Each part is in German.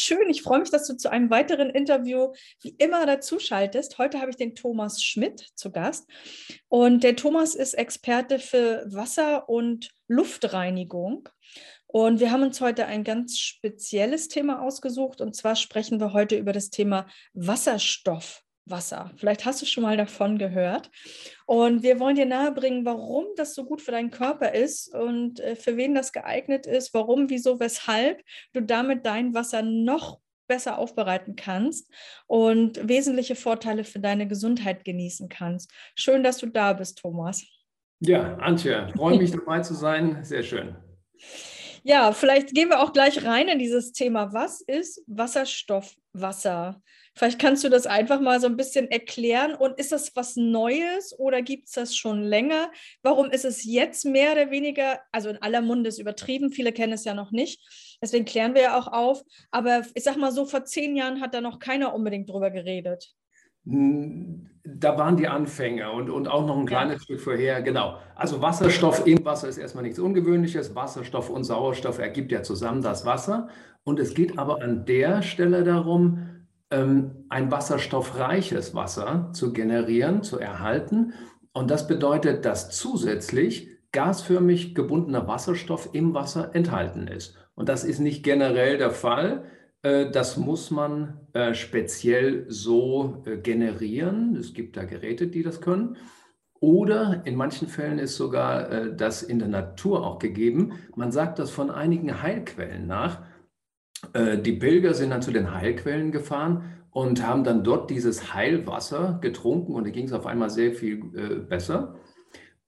schön. Ich freue mich, dass du zu einem weiteren Interview wie immer dazu schaltest. Heute habe ich den Thomas Schmidt zu Gast. Und der Thomas ist Experte für Wasser- und Luftreinigung. Und wir haben uns heute ein ganz spezielles Thema ausgesucht. Und zwar sprechen wir heute über das Thema Wasserstoff. Wasser. Vielleicht hast du schon mal davon gehört. Und wir wollen dir nahebringen, warum das so gut für deinen Körper ist und äh, für wen das geeignet ist, warum, wieso, weshalb du damit dein Wasser noch besser aufbereiten kannst und wesentliche Vorteile für deine Gesundheit genießen kannst. Schön, dass du da bist, Thomas. Ja, Antje, freue mich dabei zu sein. Sehr schön. Ja, vielleicht gehen wir auch gleich rein in dieses Thema. Was ist Wasserstoffwasser? Vielleicht kannst du das einfach mal so ein bisschen erklären. Und ist das was Neues oder gibt es das schon länger? Warum ist es jetzt mehr oder weniger, also in aller Munde ist übertrieben, viele kennen es ja noch nicht. Deswegen klären wir ja auch auf. Aber ich sag mal so, vor zehn Jahren hat da noch keiner unbedingt drüber geredet. Da waren die Anfänge und, und auch noch ein kleines ja. Stück vorher, genau. Also Wasserstoff im Wasser ist erstmal nichts Ungewöhnliches. Wasserstoff und Sauerstoff ergibt ja zusammen das Wasser. Und es geht aber an der Stelle darum, ähm, ein wasserstoffreiches Wasser zu generieren, zu erhalten. Und das bedeutet, dass zusätzlich gasförmig gebundener Wasserstoff im Wasser enthalten ist. Und das ist nicht generell der Fall. Äh, das muss man äh, speziell so äh, generieren. Es gibt da Geräte, die das können. Oder in manchen Fällen ist sogar das in der Natur auch gegeben. Man sagt das von einigen Heilquellen nach. Die Pilger sind dann zu den Heilquellen gefahren und haben dann dort dieses Heilwasser getrunken und da ging es auf einmal sehr viel besser.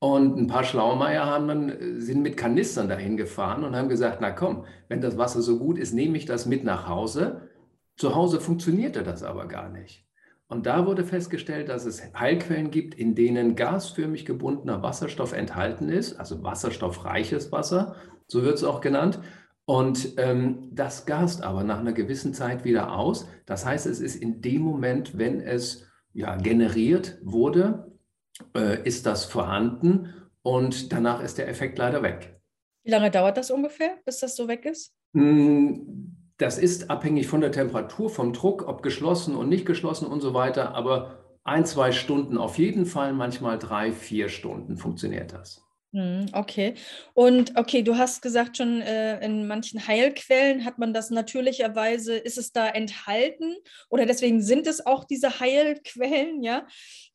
Und ein paar Schlaumeier haben dann, äh, sind mit Kanistern dahin gefahren und haben gesagt, na komm, wenn das Wasser so gut ist, nehme ich das mit nach Hause. Zu Hause funktionierte das aber gar nicht. Und da wurde festgestellt, dass es Heilquellen gibt, in denen gasförmig gebundener Wasserstoff enthalten ist, also wasserstoffreiches Wasser, so wird es auch genannt. Und ähm, das gast aber nach einer gewissen Zeit wieder aus. Das heißt, es ist in dem Moment, wenn es ja, generiert wurde, äh, ist das vorhanden und danach ist der Effekt leider weg. Wie lange dauert das ungefähr, bis das so weg ist? Hm, das ist abhängig von der Temperatur, vom Druck, ob geschlossen und nicht geschlossen und so weiter. Aber ein, zwei Stunden auf jeden Fall, manchmal drei, vier Stunden funktioniert das. Hm, okay. Und okay, du hast gesagt schon, äh, in manchen Heilquellen hat man das natürlicherweise, ist es da enthalten oder deswegen sind es auch diese Heilquellen, ja.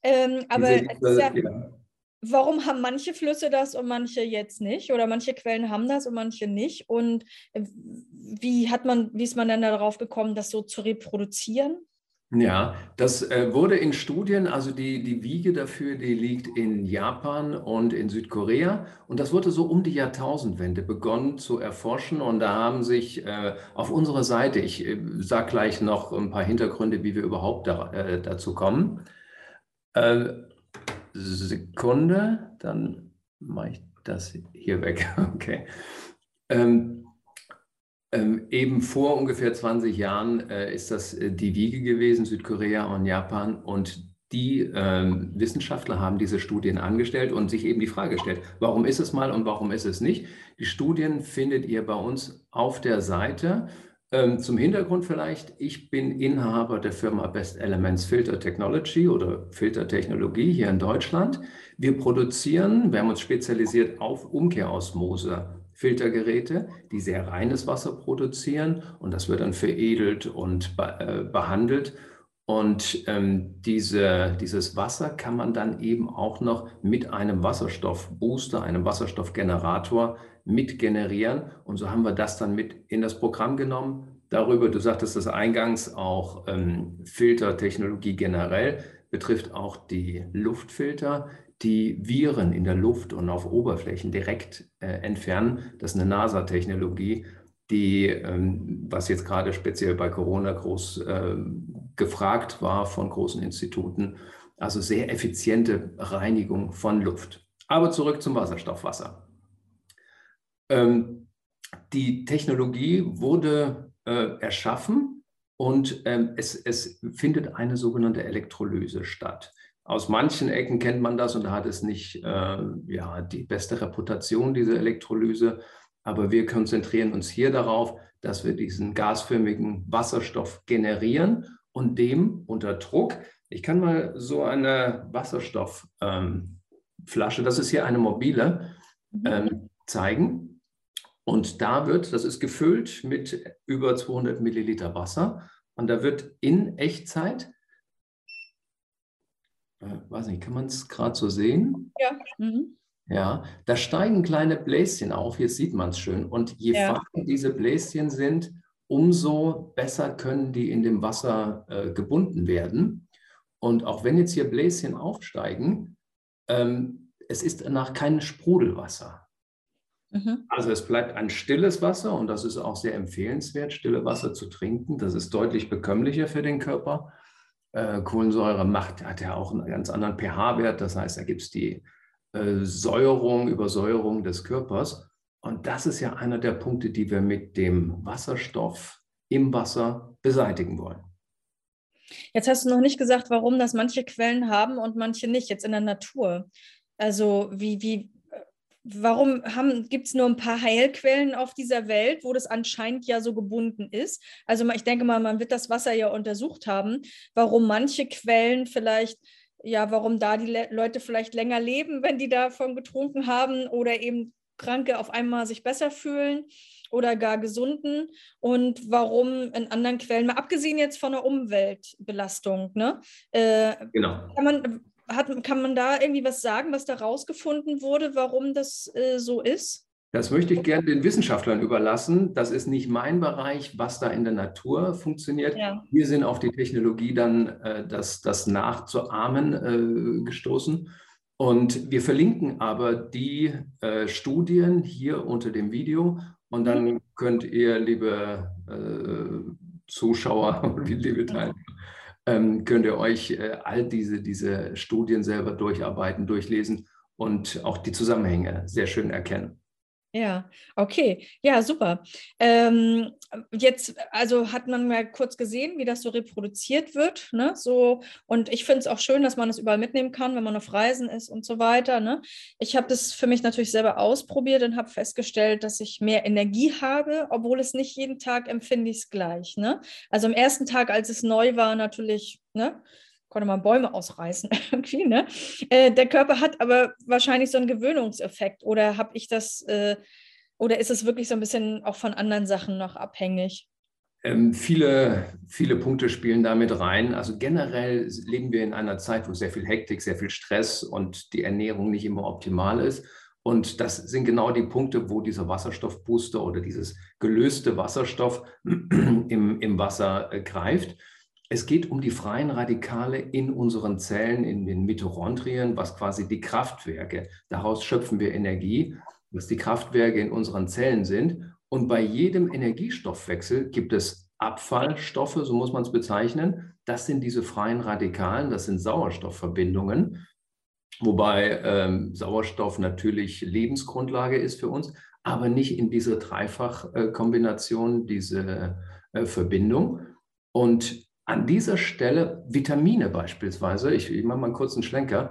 Ähm, aber diese, ja, ja. warum haben manche Flüsse das und manche jetzt nicht? Oder manche Quellen haben das und manche nicht? Und äh, wie hat man, wie ist man dann darauf gekommen, das so zu reproduzieren? Ja, das äh, wurde in Studien, also die, die Wiege dafür, die liegt in Japan und in Südkorea. Und das wurde so um die Jahrtausendwende begonnen zu erforschen. Und da haben sich äh, auf unserer Seite, ich äh, sage gleich noch ein paar Hintergründe, wie wir überhaupt da, äh, dazu kommen. Sekunde, dann mache ich das hier weg. Okay. Ähm, ähm, eben vor ungefähr 20 Jahren äh, ist das äh, die Wiege gewesen, Südkorea und Japan. Und die äh, Wissenschaftler haben diese Studien angestellt und sich eben die Frage gestellt, warum ist es mal und warum ist es nicht? Die Studien findet ihr bei uns auf der Seite. Ähm, zum Hintergrund vielleicht, ich bin Inhaber der Firma Best Elements Filter Technology oder Filtertechnologie hier in Deutschland. Wir produzieren, wir haben uns spezialisiert auf Umkehrosmose Filtergeräte, die sehr reines Wasser produzieren und das wird dann veredelt und äh, behandelt. Und ähm, diese, dieses Wasser kann man dann eben auch noch mit einem Wasserstoffbooster, einem Wasserstoffgenerator mit generieren. Und so haben wir das dann mit in das Programm genommen. Darüber, du sagtest das eingangs, auch ähm, Filtertechnologie generell betrifft auch die Luftfilter die Viren in der Luft und auf Oberflächen direkt äh, entfernen. Das ist eine NASA-Technologie, die, ähm, was jetzt gerade speziell bei Corona groß äh, gefragt war von großen Instituten, also sehr effiziente Reinigung von Luft. Aber zurück zum Wasserstoffwasser. Ähm, die Technologie wurde äh, erschaffen und ähm, es, es findet eine sogenannte Elektrolyse statt. Aus manchen Ecken kennt man das und da hat es nicht äh, ja, die beste Reputation, diese Elektrolyse. Aber wir konzentrieren uns hier darauf, dass wir diesen gasförmigen Wasserstoff generieren und dem unter Druck, ich kann mal so eine Wasserstoffflasche, ähm, das ist hier eine mobile, mhm. ähm, zeigen. Und da wird, das ist gefüllt mit über 200 Milliliter Wasser. Und da wird in Echtzeit, äh, weiß nicht, kann man es gerade so sehen? Ja. Mhm. Ja, da steigen kleine Bläschen auf, hier sieht man es schön. Und je ja. feiner diese Bläschen sind, umso besser können die in dem Wasser äh, gebunden werden. Und auch wenn jetzt hier Bläschen aufsteigen, ähm, es ist danach kein Sprudelwasser. Mhm. Also es bleibt ein stilles Wasser und das ist auch sehr empfehlenswert, stille Wasser zu trinken. Das ist deutlich bekömmlicher für den Körper. Äh, Kohlensäure macht, hat ja auch einen ganz anderen pH-Wert. Das heißt, da gibt es die äh, Säuerung, Übersäuerung des Körpers. Und das ist ja einer der Punkte, die wir mit dem Wasserstoff im Wasser beseitigen wollen. Jetzt hast du noch nicht gesagt, warum das manche Quellen haben und manche nicht, jetzt in der Natur. Also wie, wie, warum gibt es nur ein paar Heilquellen auf dieser Welt, wo das anscheinend ja so gebunden ist? Also ich denke mal, man wird das Wasser ja untersucht haben, warum manche Quellen vielleicht, ja, warum da die Le Leute vielleicht länger leben, wenn die davon getrunken haben oder eben Kranke auf einmal sich besser fühlen oder gar gesunden und warum in anderen Quellen, mal abgesehen jetzt von der Umweltbelastung, ne? Äh, genau. Kann man, hat, kann man da irgendwie was sagen, was da rausgefunden wurde, warum das äh, so ist? Das möchte ich gerne den Wissenschaftlern überlassen. Das ist nicht mein Bereich, was da in der Natur funktioniert. Ja. Wir sind auf die Technologie dann, äh, das, das nachzuahmen, äh, gestoßen. Und wir verlinken aber die äh, Studien hier unter dem Video und dann mhm. könnt ihr, liebe äh, Zuschauer und liebe Teilnehmer, ähm, könnt ihr euch äh, all diese, diese Studien selber durcharbeiten, durchlesen und auch die Zusammenhänge sehr schön erkennen. Ja, okay. Ja, super. Ähm, jetzt, also hat man mal kurz gesehen, wie das so reproduziert wird. Ne? So, und ich finde es auch schön, dass man es überall mitnehmen kann, wenn man auf Reisen ist und so weiter. Ne? Ich habe das für mich natürlich selber ausprobiert und habe festgestellt, dass ich mehr Energie habe, obwohl es nicht jeden Tag empfinde ich es gleich. Ne? Also am ersten Tag, als es neu war, natürlich, ne? Konnte man Bäume ausreißen irgendwie. Ne? Äh, der Körper hat aber wahrscheinlich so einen Gewöhnungseffekt oder habe ich das, äh, oder ist es wirklich so ein bisschen auch von anderen Sachen noch abhängig? Ähm, viele, viele Punkte spielen damit rein. Also generell leben wir in einer Zeit, wo sehr viel Hektik, sehr viel Stress und die Ernährung nicht immer optimal ist. Und das sind genau die Punkte, wo dieser Wasserstoffbooster oder dieses gelöste Wasserstoff im, im Wasser äh, greift. Es geht um die freien Radikale in unseren Zellen, in den Mitochondrien, was quasi die Kraftwerke, daraus schöpfen wir Energie, was die Kraftwerke in unseren Zellen sind. Und bei jedem Energiestoffwechsel gibt es Abfallstoffe, so muss man es bezeichnen. Das sind diese freien Radikalen, das sind Sauerstoffverbindungen, wobei ähm, Sauerstoff natürlich Lebensgrundlage ist für uns, aber nicht in dieser Dreifachkombination, diese äh, Verbindung. Und an dieser Stelle Vitamine beispielsweise, ich, ich mache mal einen kurzen Schlenker,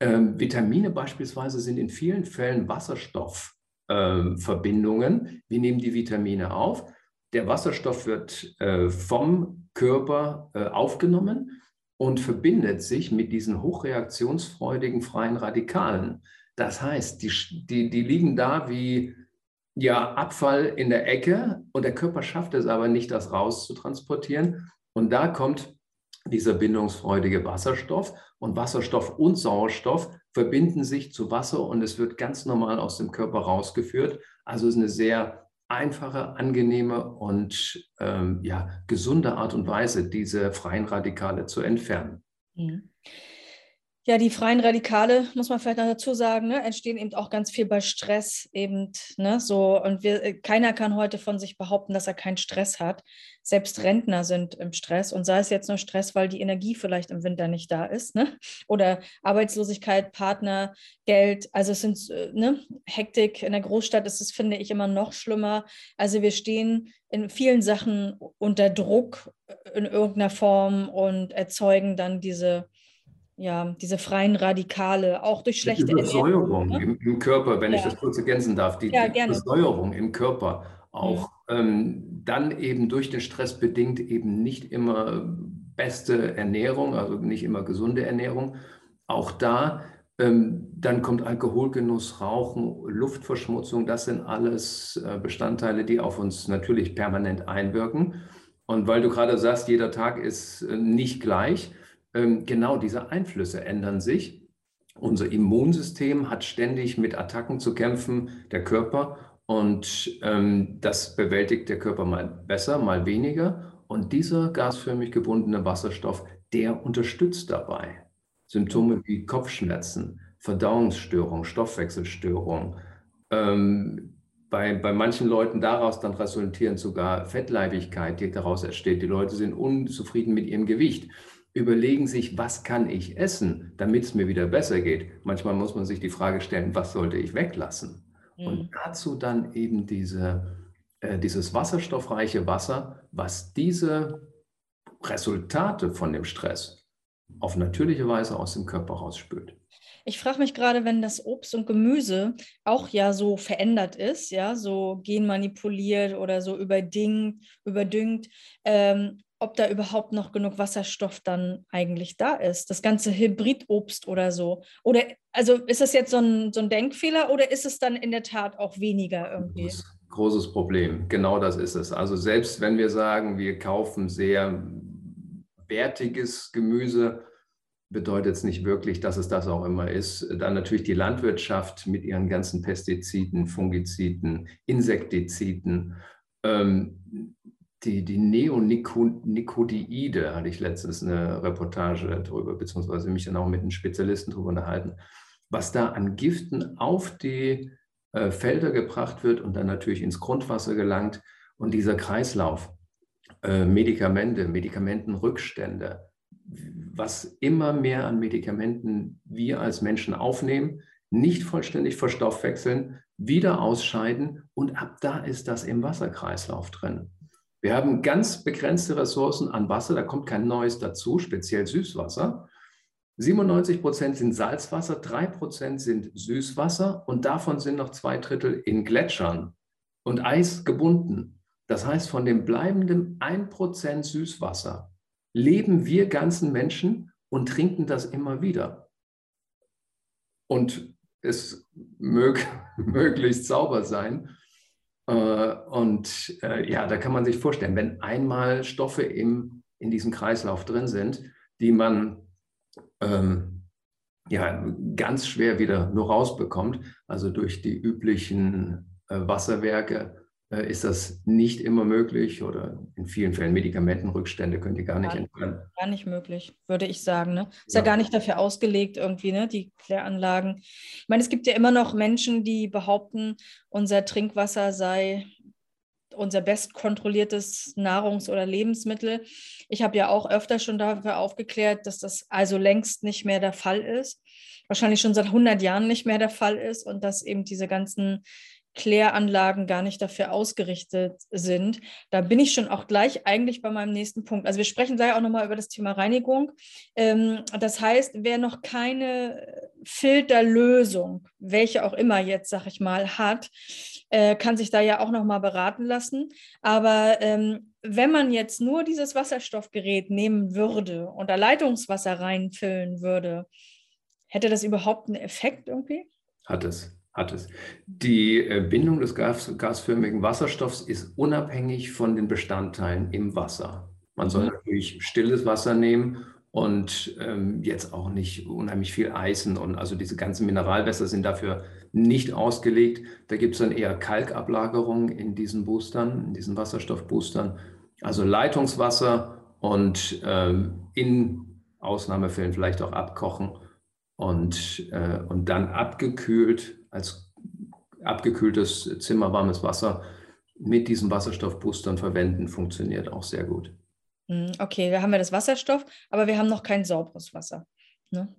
ähm, Vitamine beispielsweise sind in vielen Fällen Wasserstoffverbindungen. Ähm, Wir nehmen die Vitamine auf. Der Wasserstoff wird äh, vom Körper äh, aufgenommen und verbindet sich mit diesen hochreaktionsfreudigen freien Radikalen. Das heißt, die, die, die liegen da wie ja, Abfall in der Ecke und der Körper schafft es aber nicht, das rauszutransportieren. Und da kommt dieser bindungsfreudige Wasserstoff und Wasserstoff und Sauerstoff verbinden sich zu Wasser und es wird ganz normal aus dem Körper rausgeführt. Also es ist eine sehr einfache, angenehme und ähm, ja, gesunde Art und Weise, diese freien Radikale zu entfernen. Mhm. Ja, die freien Radikale, muss man vielleicht noch dazu sagen, ne, entstehen eben auch ganz viel bei Stress eben, ne, so und wir, äh, keiner kann heute von sich behaupten, dass er keinen Stress hat. Selbst Rentner sind im Stress und sei es jetzt nur Stress, weil die Energie vielleicht im Winter nicht da ist, ne, oder Arbeitslosigkeit, Partner, Geld, also es sind, äh, ne, Hektik in der Großstadt ist es, finde ich, immer noch schlimmer. Also wir stehen in vielen Sachen unter Druck äh, in irgendeiner Form und erzeugen dann diese ja, diese freien Radikale, auch durch schlechte die Übersäuerung ne? im, im, Körper, wenn ja. ich das kurz ergänzen darf, die, ja, die Übersäuerung im Körper auch mhm. ähm, dann eben durch den Stress bedingt eben nicht immer beste Ernährung, also nicht immer gesunde Ernährung. Auch da, ähm, dann kommt Alkoholgenuss, Rauchen, Luftverschmutzung, das sind alles äh, Bestandteile, die auf uns natürlich permanent einwirken. Und weil du gerade sagst, jeder Tag ist äh, nicht gleich, genau diese Einflüsse ändern sich. Unser Immunsystem hat ständig mit Attacken zu kämpfen, der Körper. Und ähm, das bewältigt der Körper mal besser, mal weniger. Und dieser gasförmig gebundene Wasserstoff, der unterstützt dabei. Symptome wie Kopfschmerzen, Verdauungsstörung, Stoffwechselstörung. Ähm, bei, bei manchen Leuten daraus dann resultieren sogar Fettleibigkeit, die daraus entsteht. Die Leute sind unzufrieden mit ihrem Gewicht überlegen sich, was kann ich essen, damit es mir wieder besser geht. Manchmal muss man sich die Frage stellen, was sollte ich weglassen? Mhm. Und dazu dann eben diese, äh, dieses wasserstoffreiche Wasser, was diese Resultate von dem Stress auf natürliche Weise aus dem Körper rausspült. Ich frage mich gerade, wenn das Obst und Gemüse auch ja so verändert ist, ja, so genmanipuliert oder so überdingt, überdüngt, ähm, ob da überhaupt noch genug Wasserstoff dann eigentlich da ist. Das ganze Hybridobst oder so. Oder also ist das jetzt so ein, so ein Denkfehler oder ist es dann in der Tat auch weniger irgendwie? großes Problem. Genau das ist es. Also selbst wenn wir sagen, wir kaufen sehr wertiges Gemüse, bedeutet es nicht wirklich, dass es das auch immer ist. Dann natürlich die Landwirtschaft mit ihren ganzen Pestiziden, Fungiziden, Insektiziden. Ähm, die, die Neonicotinoide hatte ich letztens eine Reportage darüber, beziehungsweise mich dann auch mit einem Spezialisten darüber unterhalten, was da an Giften auf die äh, Felder gebracht wird und dann natürlich ins Grundwasser gelangt. Und dieser Kreislauf, äh, Medikamente, Medikamentenrückstände, was immer mehr an Medikamenten wir als Menschen aufnehmen, nicht vollständig verstoffwechseln, wieder ausscheiden und ab da ist das im Wasserkreislauf drin. Wir haben ganz begrenzte Ressourcen an Wasser, da kommt kein neues dazu, speziell Süßwasser. 97 Prozent sind Salzwasser, 3 Prozent sind Süßwasser und davon sind noch zwei Drittel in Gletschern und Eis gebunden. Das heißt, von dem bleibenden 1 Prozent Süßwasser leben wir ganzen Menschen und trinken das immer wieder. Und es mög möglichst sauber sein. Äh, und äh, ja, da kann man sich vorstellen, wenn einmal Stoffe im, in diesem Kreislauf drin sind, die man ähm, ja, ganz schwer wieder nur rausbekommt, also durch die üblichen äh, Wasserwerke, ist das nicht immer möglich oder in vielen Fällen Medikamentenrückstände könnt ihr gar nicht entfernen. Gar nicht möglich, würde ich sagen. Ne? Ist ja. ja. gar nicht dafür ausgelegt, irgendwie, ne? die Kläranlagen. Ich meine, es gibt ja immer noch Menschen, die behaupten, unser Trinkwasser sei unser bestkontrolliertes Nahrungs- oder Lebensmittel. Ich habe ja auch öfter schon dafür aufgeklärt, dass das also längst nicht mehr der Fall ist. Wahrscheinlich schon seit 100 Jahren nicht mehr der Fall ist und dass eben diese ganzen Kläranlagen gar nicht dafür ausgerichtet sind. Da bin ich schon auch gleich eigentlich bei meinem nächsten Punkt. Also wir sprechen gleich auch nochmal über das Thema Reinigung. Ähm, das heißt, wer noch keine Filterlösung, welche auch immer jetzt, sag ich mal, hat, äh, kann sich da ja auch nochmal beraten lassen. Aber ähm, wenn man jetzt nur dieses Wasserstoffgerät nehmen würde und da Leitungswasser reinfüllen würde, hätte das überhaupt einen Effekt irgendwie? Hat es hat es. Die äh, Bindung des Gas, gasförmigen Wasserstoffs ist unabhängig von den Bestandteilen im Wasser. Man soll mhm. natürlich stilles Wasser nehmen und ähm, jetzt auch nicht unheimlich viel Eisen und also diese ganzen Mineralwässer sind dafür nicht ausgelegt. Da gibt es dann eher Kalkablagerung in diesen Boostern, in diesen Wasserstoffboostern. Also Leitungswasser und ähm, in Ausnahmefällen vielleicht auch abkochen und, äh, und dann abgekühlt als abgekühltes Zimmer warmes Wasser mit diesen Wasserstoffboostern verwenden, funktioniert auch sehr gut. Hm, okay, wir haben ja das Wasserstoff, aber wir haben noch kein sauberes Wasser. Ne?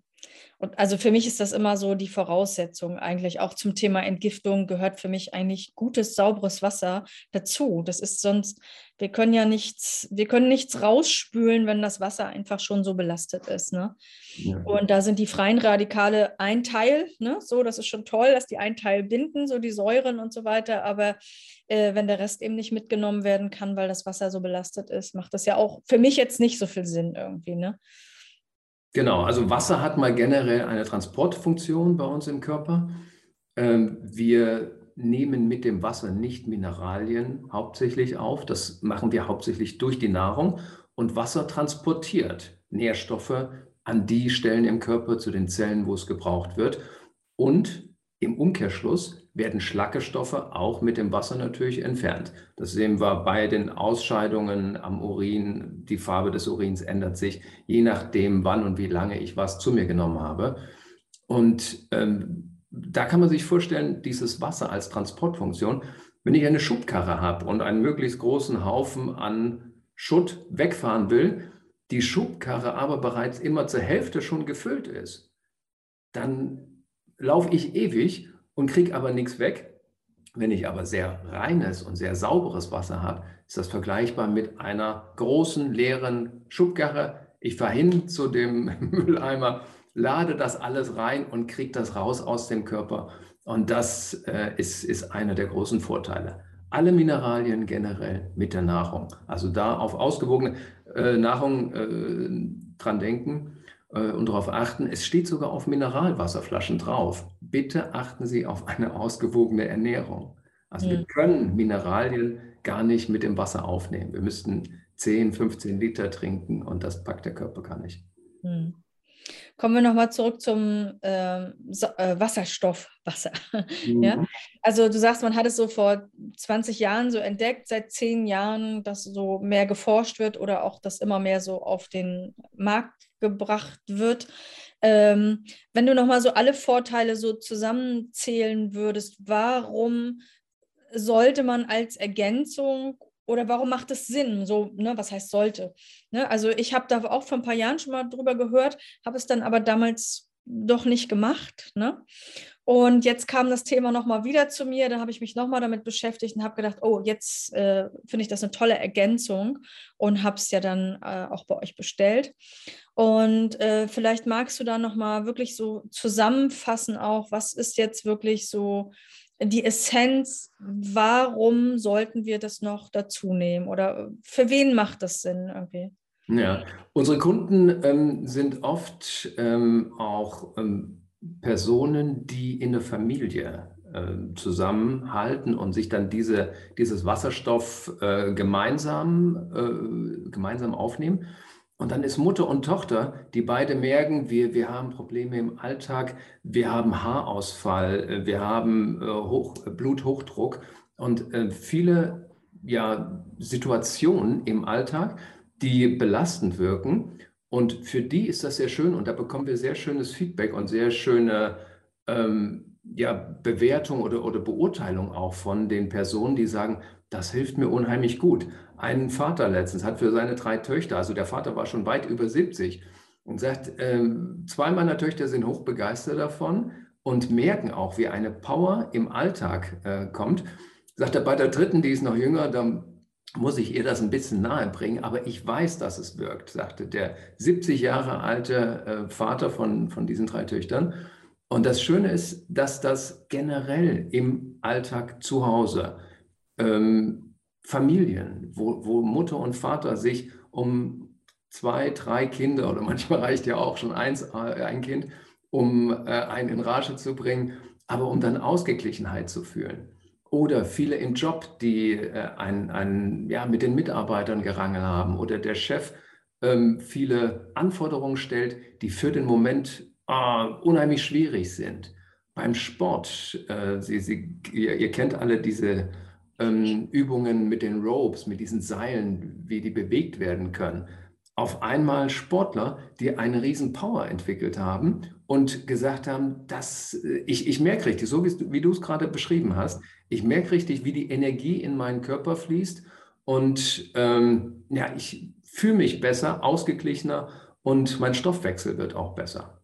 Und also für mich ist das immer so die Voraussetzung eigentlich. Auch zum Thema Entgiftung gehört für mich eigentlich gutes, sauberes Wasser dazu. Das ist sonst, wir können ja nichts, wir können nichts rausspülen, wenn das Wasser einfach schon so belastet ist. Ne? Ja. Und da sind die freien Radikale ein Teil, ne? So, das ist schon toll, dass die ein Teil binden, so die Säuren und so weiter. Aber äh, wenn der Rest eben nicht mitgenommen werden kann, weil das Wasser so belastet ist, macht das ja auch für mich jetzt nicht so viel Sinn irgendwie. Ne? Genau, also Wasser hat mal generell eine Transportfunktion bei uns im Körper. Ähm, wir nehmen mit dem Wasser nicht Mineralien hauptsächlich auf. Das machen wir hauptsächlich durch die Nahrung. Und Wasser transportiert Nährstoffe an die Stellen im Körper zu den Zellen, wo es gebraucht wird. Und im Umkehrschluss werden Schlackestoffe auch mit dem Wasser natürlich entfernt. Das sehen wir bei den Ausscheidungen am Urin. Die Farbe des Urins ändert sich, je nachdem, wann und wie lange ich was zu mir genommen habe. Und ähm, da kann man sich vorstellen, dieses Wasser als Transportfunktion, wenn ich eine Schubkarre habe und einen möglichst großen Haufen an Schutt wegfahren will, die Schubkarre aber bereits immer zur Hälfte schon gefüllt ist, dann laufe ich ewig und kriege aber nichts weg. Wenn ich aber sehr reines und sehr sauberes Wasser habe, ist das vergleichbar mit einer großen leeren Schubkarre. Ich fahre hin zu dem Mülleimer, lade das alles rein und kriege das raus aus dem Körper. Und das äh, ist, ist einer der großen Vorteile. Alle Mineralien generell mit der Nahrung. Also da auf ausgewogene äh, Nahrung äh, dran denken. Äh, und darauf achten. Es steht sogar auf Mineralwasserflaschen drauf. Bitte achten Sie auf eine ausgewogene Ernährung. Also ja. wir können Mineralien gar nicht mit dem Wasser aufnehmen. Wir müssten 10, 15 Liter trinken und das packt der Körper gar nicht. Hm. Kommen wir nochmal zurück zum ähm, äh, Wasserstoff, Wasser. Mhm. Ja? Also du sagst, man hat es so vor 20 Jahren so entdeckt, seit 10 Jahren, dass so mehr geforscht wird oder auch, dass immer mehr so auf den Markt gebracht wird. Ähm, wenn du nochmal so alle Vorteile so zusammenzählen würdest, warum sollte man als Ergänzung oder warum macht es Sinn? So, ne, was heißt sollte? Ne, also ich habe da auch vor ein paar Jahren schon mal drüber gehört, habe es dann aber damals doch nicht gemacht. Ne? Und jetzt kam das Thema nochmal wieder zu mir, da habe ich mich nochmal damit beschäftigt und habe gedacht, oh, jetzt äh, finde ich das eine tolle Ergänzung und habe es ja dann äh, auch bei euch bestellt. Und äh, vielleicht magst du da nochmal wirklich so zusammenfassen auch, was ist jetzt wirklich so die Essenz, warum sollten wir das noch dazu nehmen oder für wen macht das Sinn irgendwie? Ja, unsere Kunden ähm, sind oft ähm, auch ähm, Personen, die in der Familie äh, zusammenhalten und sich dann diese, dieses Wasserstoff äh, gemeinsam, äh, gemeinsam aufnehmen. Und dann ist Mutter und Tochter, die beide merken, wir, wir haben Probleme im Alltag, wir haben Haarausfall, äh, wir haben äh, Hoch, Bluthochdruck und äh, viele ja, Situationen im Alltag, die belastend wirken. Und für die ist das sehr schön und da bekommen wir sehr schönes Feedback und sehr schöne ähm, ja, Bewertung oder, oder Beurteilung auch von den Personen, die sagen, das hilft mir unheimlich gut. Ein Vater letztens hat für seine drei Töchter, also der Vater war schon weit über 70 und sagt, ähm, zwei meiner Töchter sind hochbegeistert davon und merken auch, wie eine Power im Alltag äh, kommt. Sagt er, bei der dritten, die ist noch jünger, da muss ich ihr das ein bisschen nahe bringen, aber ich weiß, dass es wirkt, sagte der 70 Jahre alte äh, Vater von, von diesen drei Töchtern. Und das Schöne ist, dass das generell im Alltag zu Hause ähm, Familien, wo, wo Mutter und Vater sich um zwei, drei Kinder oder manchmal reicht ja auch schon eins, äh, ein Kind, um äh, einen in Rage zu bringen, aber um dann Ausgeglichenheit zu fühlen. Oder viele im Job, die äh, ein, ein, ja, mit den Mitarbeitern gerangen haben oder der Chef ähm, viele Anforderungen stellt, die für den Moment äh, unheimlich schwierig sind. Beim Sport, äh, Sie, Sie, ihr, ihr kennt alle diese ähm, Übungen mit den Ropes, mit diesen Seilen, wie die bewegt werden können. Auf einmal Sportler, die eine riesen Power entwickelt haben und gesagt haben, dass äh, ich, ich merke richtig, so wie, du es gerade beschrieben hast, ich merke richtig, wie die Energie in meinen Körper fließt und ähm, ja, ich fühle mich besser, ausgeglichener und mein Stoffwechsel wird auch besser.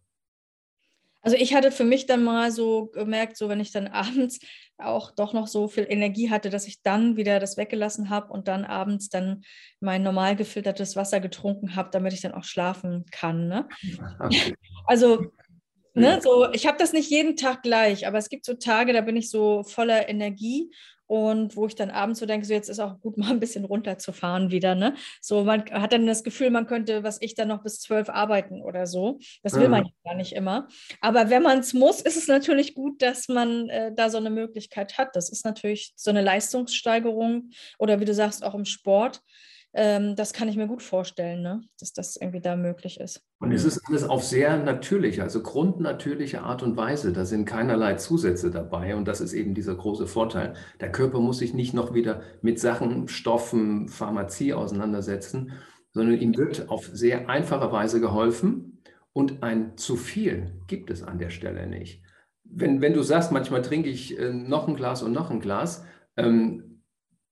Also ich hatte für mich dann mal so gemerkt, so wenn ich dann abends auch doch noch so viel Energie hatte, dass ich dann wieder das weggelassen habe und dann abends dann mein normal gefiltertes Wasser getrunken habe, damit ich dann auch schlafen kann. Ne? Okay. Also Ne, so, ich habe das nicht jeden Tag gleich, aber es gibt so Tage, da bin ich so voller Energie und wo ich dann abends so denke, so jetzt ist auch gut, mal ein bisschen runterzufahren wieder. Ne? So, man hat dann das Gefühl, man könnte, was ich dann noch bis zwölf arbeiten oder so. Das will mhm. man ja gar nicht immer. Aber wenn man es muss, ist es natürlich gut, dass man äh, da so eine Möglichkeit hat. Das ist natürlich so eine Leistungssteigerung oder wie du sagst, auch im Sport ähm, das kann ich mir gut vorstellen, ne? dass das irgendwie da möglich ist. Und es ist alles auf sehr natürliche, also grundnatürliche Art und Weise. Da sind keinerlei Zusätze dabei und das ist eben dieser große Vorteil. Der Körper muss sich nicht noch wieder mit Sachen, Stoffen, Pharmazie auseinandersetzen, sondern ihm wird auf sehr einfache Weise geholfen und ein zu viel gibt es an der Stelle nicht. Wenn, wenn du sagst, manchmal trinke ich äh, noch ein Glas und noch ein Glas, ähm,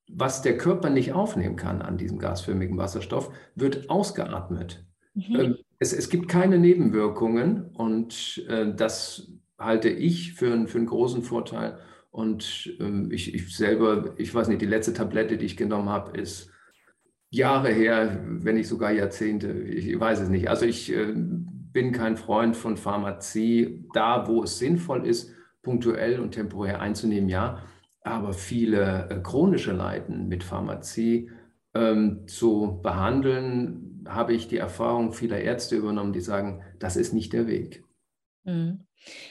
was der Körper nicht aufnehmen kann an diesem gasförmigen Wasserstoff, wird ausgeatmet. Mhm. Ähm, es, es, gibt keine Nebenwirkungen und äh, das halte ich für, für einen großen Vorteil. Und ähm, ich, ich, selber, ich weiß nicht, die letzte Tablette, die ich genommen habe, ist Jahre her, wenn nicht sogar Jahrzehnte. Ich weiß es nicht. Also ich äh, bin kein Freund von Pharmazie. Da, wo es sinnvoll ist, punktuell und temporär einzunehmen, ja aber viele äh, chronische Leiden mit Pharmazie ähm, zu behandeln, habe ich die Erfahrung vieler Ärzte übernommen, die sagen, das ist nicht der Weg. Mhm.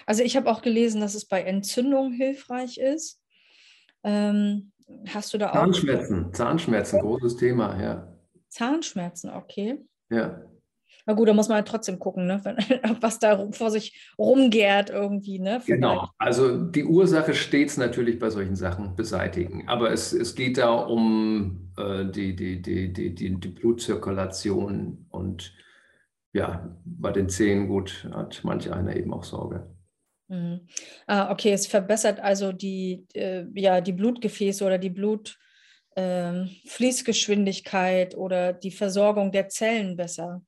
Also ich habe auch gelesen, dass es bei Entzündungen hilfreich ist. Ähm, hast du da auch? Zahnschmerzen, Zahnschmerzen, großes Thema, ja. Zahnschmerzen, okay. Ja. Na gut, da muss man halt trotzdem gucken, ne? was da vor sich rumgärt irgendwie. Ne? Genau, also die Ursache stets natürlich bei solchen Sachen beseitigen. Aber es, es geht da um äh, die, die, die, die, die, die Blutzirkulation und ja, bei den Zähnen gut hat manch einer eben auch Sorge. Mhm. Ah, okay, es verbessert also die, äh, ja, die Blutgefäße oder die Blut, ähm, Fließgeschwindigkeit oder die Versorgung der Zellen besser.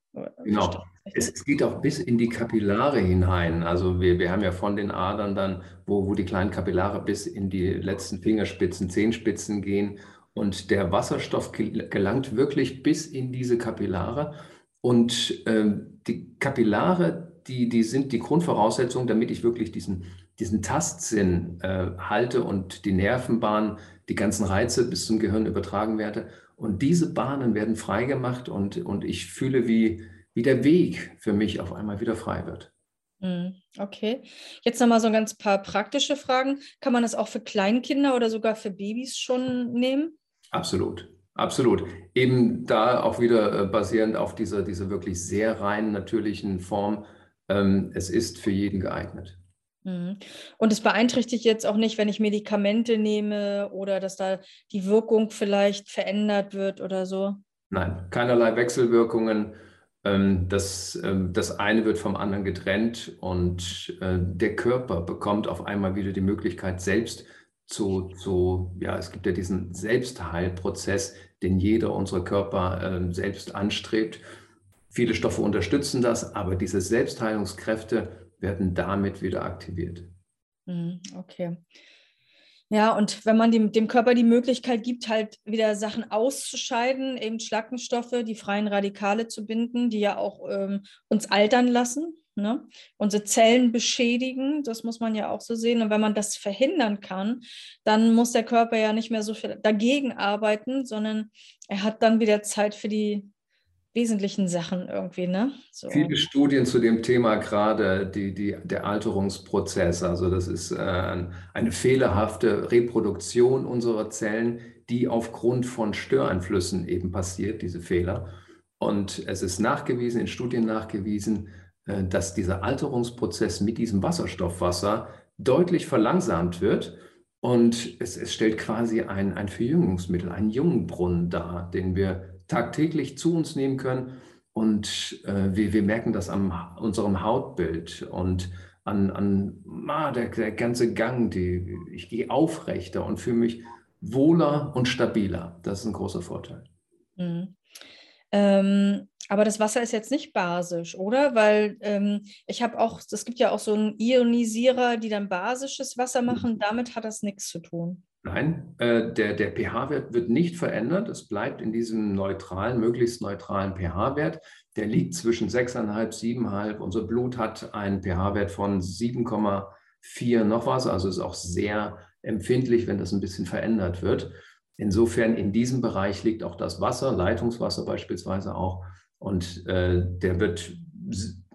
Genau. Es, es, geht auch bis in die Kapillare hinein. Also wir, wir haben ja von den Adern dann, wo, wo die kleinen Kapillare bis in die letzten Fingerspitzen, Zehenspitzen gehen. Und der Wasserstoff gelangt wirklich bis in diese Kapillare. Und ähm, die Kapillare, die, die sind die Grundvoraussetzung, damit ich wirklich diesen, diesen Tastsinn äh, halte und die Nervenbahn die ganzen Reize bis zum Gehirn übertragen werde. Und diese Bahnen werden freigemacht und, und ich fühle, wie, wie der Weg für mich auf einmal wieder frei wird. Hm, okay. Jetzt nochmal so ein ganz paar praktische Fragen. Kann man das auch für Kleinkinder oder sogar für Babys schon nehmen? Absolut. Absolut. Eben da auch wieder äh, basierend auf dieser, dieser wirklich sehr rein natürlichen Form. Ähm, es ist für jeden geeignet. Mhm. Und es beeinträchtigt jetzt auch nicht, wenn ich Medikamente nehme oder dass da die Wirkung vielleicht verändert wird oder so? Nein, keinerlei Wechselwirkungen. Ähm, das, ähm, das eine wird vom anderen getrennt und äh, der Körper bekommt auf einmal wieder die Möglichkeit, selbst zu, zu ja, es gibt ja diesen Selbstheilprozess, den jeder unserer Körper ähm, selbst anstrebt. Viele Stoffe unterstützen das, aber diese Selbstheilungskräfte werden damit wieder aktiviert. Mhm, okay. Ja, und wenn man dem, dem Körper die Möglichkeit gibt, halt wieder Sachen auszuscheiden, eben Schlackenstoffe, die freien Radikale zu binden, die ja auch ähm, uns altern lassen, ne? unsere Zellen beschädigen, das muss man ja auch so sehen. Und wenn man das verhindern kann, dann muss der Körper ja nicht mehr so viel dagegen arbeiten, sondern er hat dann wieder Zeit für die wesentlichen Sachen irgendwie, ne? So. Viele Studien zu dem Thema gerade, die, die, der Alterungsprozess. Also das ist äh, eine fehlerhafte Reproduktion unserer Zellen, die aufgrund von Störeinflüssen eben passiert, diese Fehler. Und es ist nachgewiesen, in Studien nachgewiesen, äh, dass dieser Alterungsprozess mit diesem Wasserstoffwasser deutlich verlangsamt wird. Und es, es stellt quasi ein, ein Verjüngungsmittel, einen Jungbrunnen dar, den wir tagtäglich zu uns nehmen können. Und äh, wir, wir merken das an unserem Hautbild und an, an ah, der, der ganze Gang. Die, ich gehe aufrechter und fühle mich wohler und stabiler. Das ist ein großer Vorteil. Mhm. Ähm, aber das Wasser ist jetzt nicht basisch, oder? Weil ähm, ich habe auch, es gibt ja auch so einen Ionisierer, die dann basisches Wasser machen. Damit hat das nichts zu tun. Nein, äh, der, der pH-Wert wird nicht verändert. Es bleibt in diesem neutralen, möglichst neutralen pH-Wert. Der liegt zwischen 6,5, 7,5. Unser Blut hat einen pH-Wert von 7,4 noch was. Also ist auch sehr empfindlich, wenn das ein bisschen verändert wird. Insofern in diesem Bereich liegt auch das Wasser, Leitungswasser beispielsweise auch. Und äh, der wird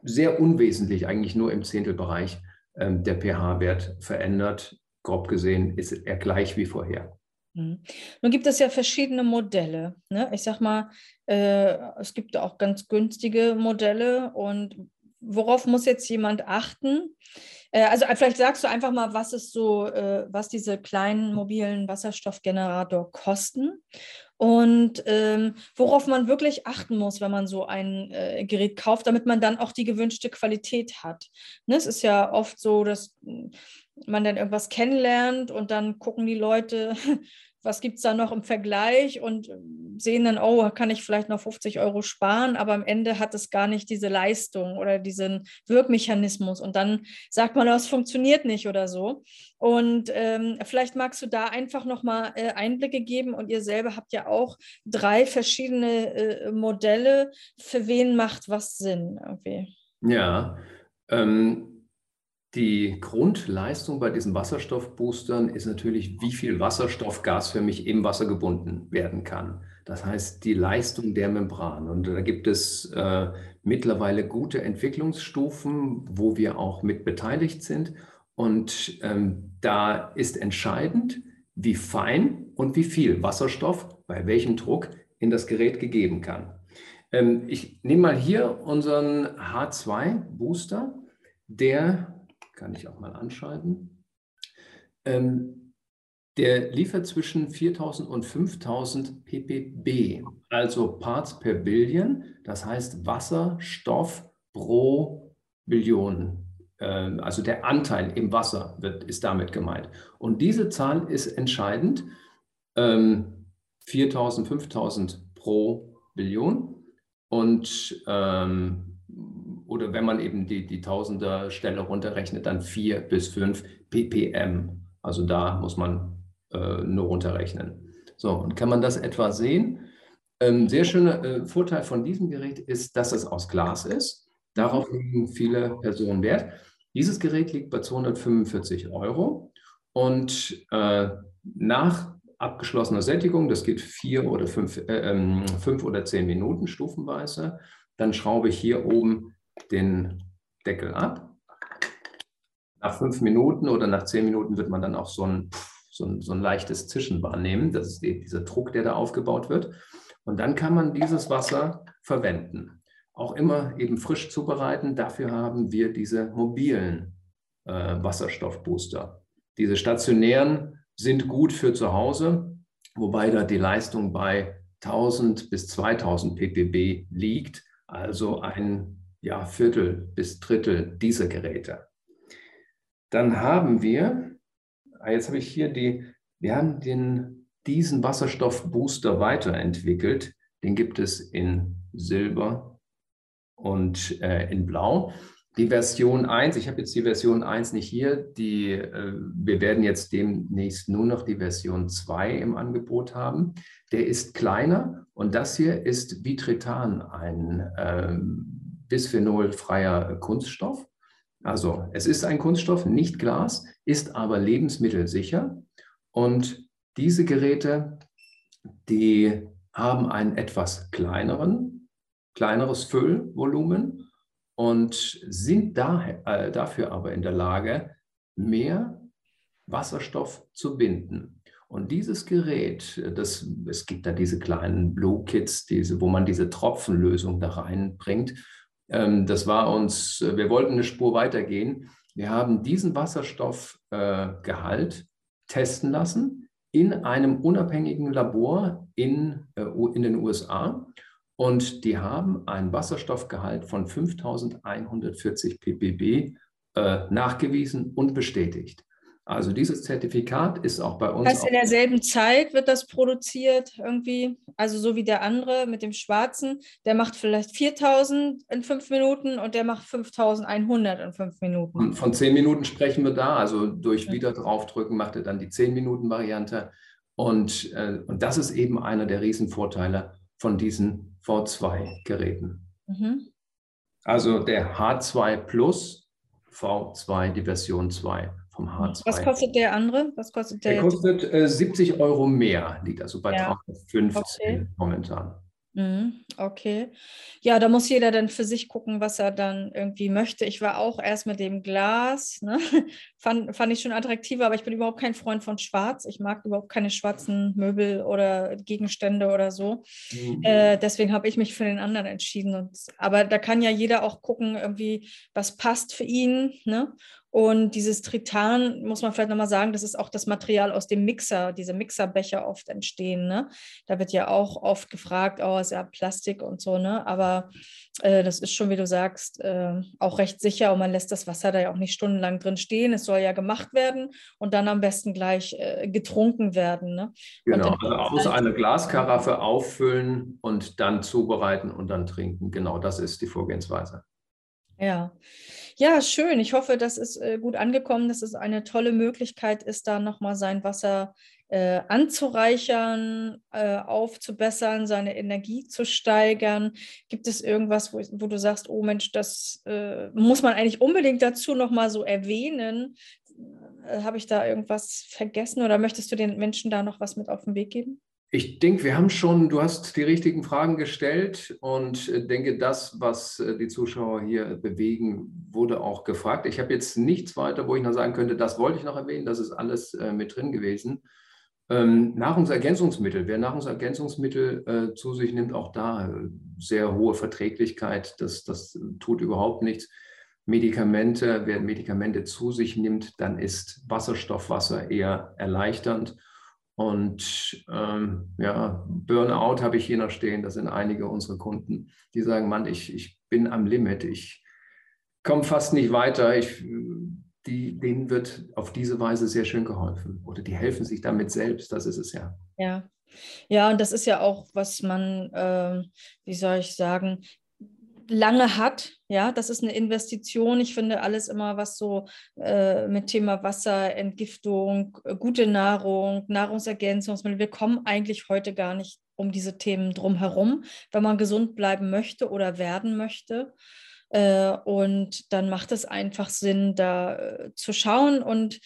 sehr unwesentlich, eigentlich nur im Zehntelbereich, äh, der pH-Wert verändert grob gesehen ist er gleich wie vorher. Mhm. Nun gibt es ja verschiedene Modelle. Ne? Ich sag mal, äh, es gibt auch ganz günstige Modelle und worauf muss jetzt jemand achten? Äh, also äh, vielleicht sagst du einfach mal, was ist so, äh, was diese kleinen mobilen Wasserstoffgenerator kosten und ähm, worauf man wirklich achten muss, wenn man so ein äh, Gerät kauft, damit man dann auch die gewünschte Qualität hat. Ne? Es ist ja oft so, dass man dann irgendwas kennenlernt und dann gucken die Leute, was gibt es da noch im Vergleich und sehen dann, oh, kann ich vielleicht noch 50 Euro sparen, aber am Ende hat es gar nicht diese Leistung oder diesen Wirkmechanismus und dann sagt man, das funktioniert nicht oder so. Und ähm, vielleicht magst du da einfach nochmal äh, Einblicke geben und ihr selber habt ja auch drei verschiedene äh, Modelle. Für wen macht was Sinn irgendwie? Ja, ähm, die Grundleistung bei diesen Wasserstoffboostern ist natürlich, wie viel Wasserstoff gasförmig im Wasser gebunden werden kann. Das heißt, die Leistung der Membran. Und da gibt es äh, mittlerweile gute Entwicklungsstufen, wo wir auch mit beteiligt sind. Und ähm, da ist entscheidend, wie fein und wie viel Wasserstoff bei welchem Druck in das Gerät gegeben kann. Ähm, ich nehme mal hier unseren H2-Booster, der kann ich auch mal anschalten. Ähm, der liefert zwischen 4000 und 5000 ppb, also Parts per Billion, das heißt Wasserstoff pro Billion. Ähm, also der Anteil im Wasser wird, ist damit gemeint. Und diese Zahl ist entscheidend. Ähm, 4000, 5000 pro Billion. Und ähm, oder wenn man eben die, die Tausender-Stelle runterrechnet, dann 4 bis 5 ppm. Also da muss man äh, nur runterrechnen. So, und kann man das etwa sehen? Ähm, sehr schöner äh, Vorteil von diesem Gerät ist, dass es aus Glas ist. Darauf legen viele Personen Wert. Dieses Gerät liegt bei 245 Euro und äh, nach abgeschlossener Sättigung, das geht vier oder fünf, äh, ähm, fünf oder zehn Minuten stufenweise, dann schraube ich hier oben den Deckel ab. Nach fünf Minuten oder nach zehn Minuten wird man dann auch so ein, so ein, so ein leichtes Zischen wahrnehmen. Das ist eben dieser Druck, der da aufgebaut wird. Und dann kann man dieses Wasser verwenden. Auch immer eben frisch zubereiten. Dafür haben wir diese mobilen äh, Wasserstoffbooster. Diese stationären sind gut für zu Hause, wobei da die Leistung bei 1000 bis 2000 ppb liegt, also ein ja, Viertel bis Drittel dieser Geräte. Dann haben wir, ah, jetzt habe ich hier die, wir haben den, diesen Wasserstoffbooster weiterentwickelt. Den gibt es in Silber und äh, in Blau. Die Version 1, ich habe jetzt die Version 1 nicht hier, die, äh, wir werden jetzt demnächst nur noch die Version 2 im Angebot haben. Der ist kleiner und das hier ist Vitretan, ein ähm, bisphenolfreier Kunststoff. Also es ist ein Kunststoff, nicht Glas, ist aber lebensmittelsicher. Und diese Geräte, die haben einen etwas kleineren, kleineres Füllvolumen und sind daher, äh, dafür aber in der Lage, mehr Wasserstoff zu binden. Und dieses Gerät, das, es gibt da diese kleinen Blue Kits, diese, wo man diese Tropfenlösung da reinbringt. Ähm, das war uns, äh, wir wollten eine Spur weitergehen. Wir haben diesen Wasserstoffgehalt äh, testen lassen in einem unabhängigen Labor in, äh, in den USA. Und die haben einen Wasserstoffgehalt von 5140 ppb nachgewiesen und bestätigt. Also dieses Zertifikat ist auch bei uns. Das heißt, in derselben Zeit wird das produziert irgendwie, also so wie der andere mit dem Schwarzen, der macht vielleicht 4000 in fünf Minuten und der macht 5100 in fünf Minuten. Von zehn Minuten sprechen wir da, also durch wieder draufdrücken macht er dann die zehn Minuten Variante. Und, äh, und das ist eben einer der Riesenvorteile von diesen V2-Geräten. Mhm. Also der H2 Plus V2, die Version 2 vom H2. Was kostet der andere? Was kostet der? Der kostet äh, 70 Euro mehr, liegt also bei ja. 315 okay. momentan. Mhm, okay. Ja, da muss jeder dann für sich gucken, was er dann irgendwie möchte. Ich war auch erst mit dem Glas, ne? fand, fand ich schon attraktiver, aber ich bin überhaupt kein Freund von Schwarz. Ich mag überhaupt keine schwarzen Möbel oder Gegenstände oder so. Mhm. Äh, deswegen habe ich mich für den anderen entschieden. Und, aber da kann ja jeder auch gucken, irgendwie, was passt für ihn. Ne? Und dieses Tritan, muss man vielleicht nochmal sagen, das ist auch das Material aus dem Mixer, diese Mixerbecher oft entstehen. Ne? Da wird ja auch oft gefragt, oh, ist ja Plastik und so, ne? Aber äh, das ist schon, wie du sagst, äh, auch recht sicher und man lässt das Wasser da ja auch nicht stundenlang drin stehen. Es soll ja gemacht werden und dann am besten gleich äh, getrunken werden. Ne? Genau, also aus eine Glaskaraffe auffüllen und dann zubereiten und dann trinken. Genau, das ist die Vorgehensweise. Ja. Ja, schön. Ich hoffe, das ist äh, gut angekommen, dass es eine tolle Möglichkeit ist, da nochmal sein Wasser äh, anzureichern, äh, aufzubessern, seine Energie zu steigern. Gibt es irgendwas, wo, wo du sagst, oh Mensch, das äh, muss man eigentlich unbedingt dazu nochmal so erwähnen? Äh, habe ich da irgendwas vergessen oder möchtest du den Menschen da noch was mit auf den Weg geben? Ich denke, wir haben schon, du hast die richtigen Fragen gestellt und äh, denke, das, was äh, die Zuschauer hier bewegen, wurde auch gefragt. Ich habe jetzt nichts weiter, wo ich noch sagen könnte, das wollte ich noch erwähnen, das ist alles äh, mit drin gewesen. Ähm, Nahrungsergänzungsmittel, wer Nahrungsergänzungsmittel zu sich nimmt, auch da sehr hohe Verträglichkeit, das, das tut überhaupt nichts. Medikamente, wer Medikamente zu sich nimmt, dann ist Wasserstoffwasser eher erleichternd und ähm, ja, Burnout habe ich hier noch stehen. Das sind einige unserer Kunden, die sagen, Mann, ich, ich bin am Limit, ich komme fast nicht weiter. Ich, die, denen wird auf diese Weise sehr schön geholfen. Oder die helfen sich damit selbst, das ist es ja. Ja. Ja, und das ist ja auch, was man, äh, wie soll ich sagen, lange hat. Ja, das ist eine Investition. Ich finde alles immer, was so äh, mit Thema Wasser, Entgiftung, äh, gute Nahrung, Nahrungsergänzungsmittel, wir kommen eigentlich heute gar nicht um diese Themen drumherum, wenn man gesund bleiben möchte oder werden möchte. Äh, und dann macht es einfach Sinn, da äh, zu schauen. Und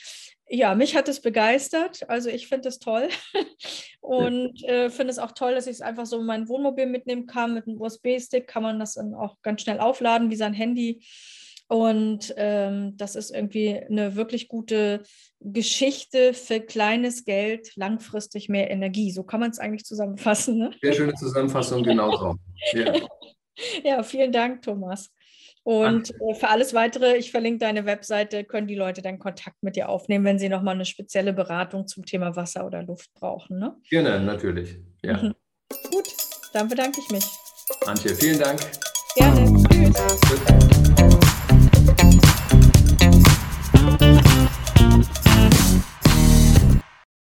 ja, mich hat es begeistert. Also ich finde es toll und äh, finde es auch toll, dass ich es einfach so in mein Wohnmobil mitnehmen kann. Mit einem USB-Stick kann man das dann auch ganz schnell aufladen wie sein Handy. Und ähm, das ist irgendwie eine wirklich gute Geschichte für kleines Geld, langfristig mehr Energie. So kann man es eigentlich zusammenfassen. Ne? Sehr schöne Zusammenfassung, genauso. Ja. ja, vielen Dank, Thomas. Und äh, für alles weitere, ich verlinke deine Webseite, können die Leute dann Kontakt mit dir aufnehmen, wenn sie nochmal eine spezielle Beratung zum Thema Wasser oder Luft brauchen. Ne? Gerne, natürlich. Ja. Mhm. Gut, dann bedanke ich mich. Antje, vielen Dank. Gerne. Tschüss. Tschüss.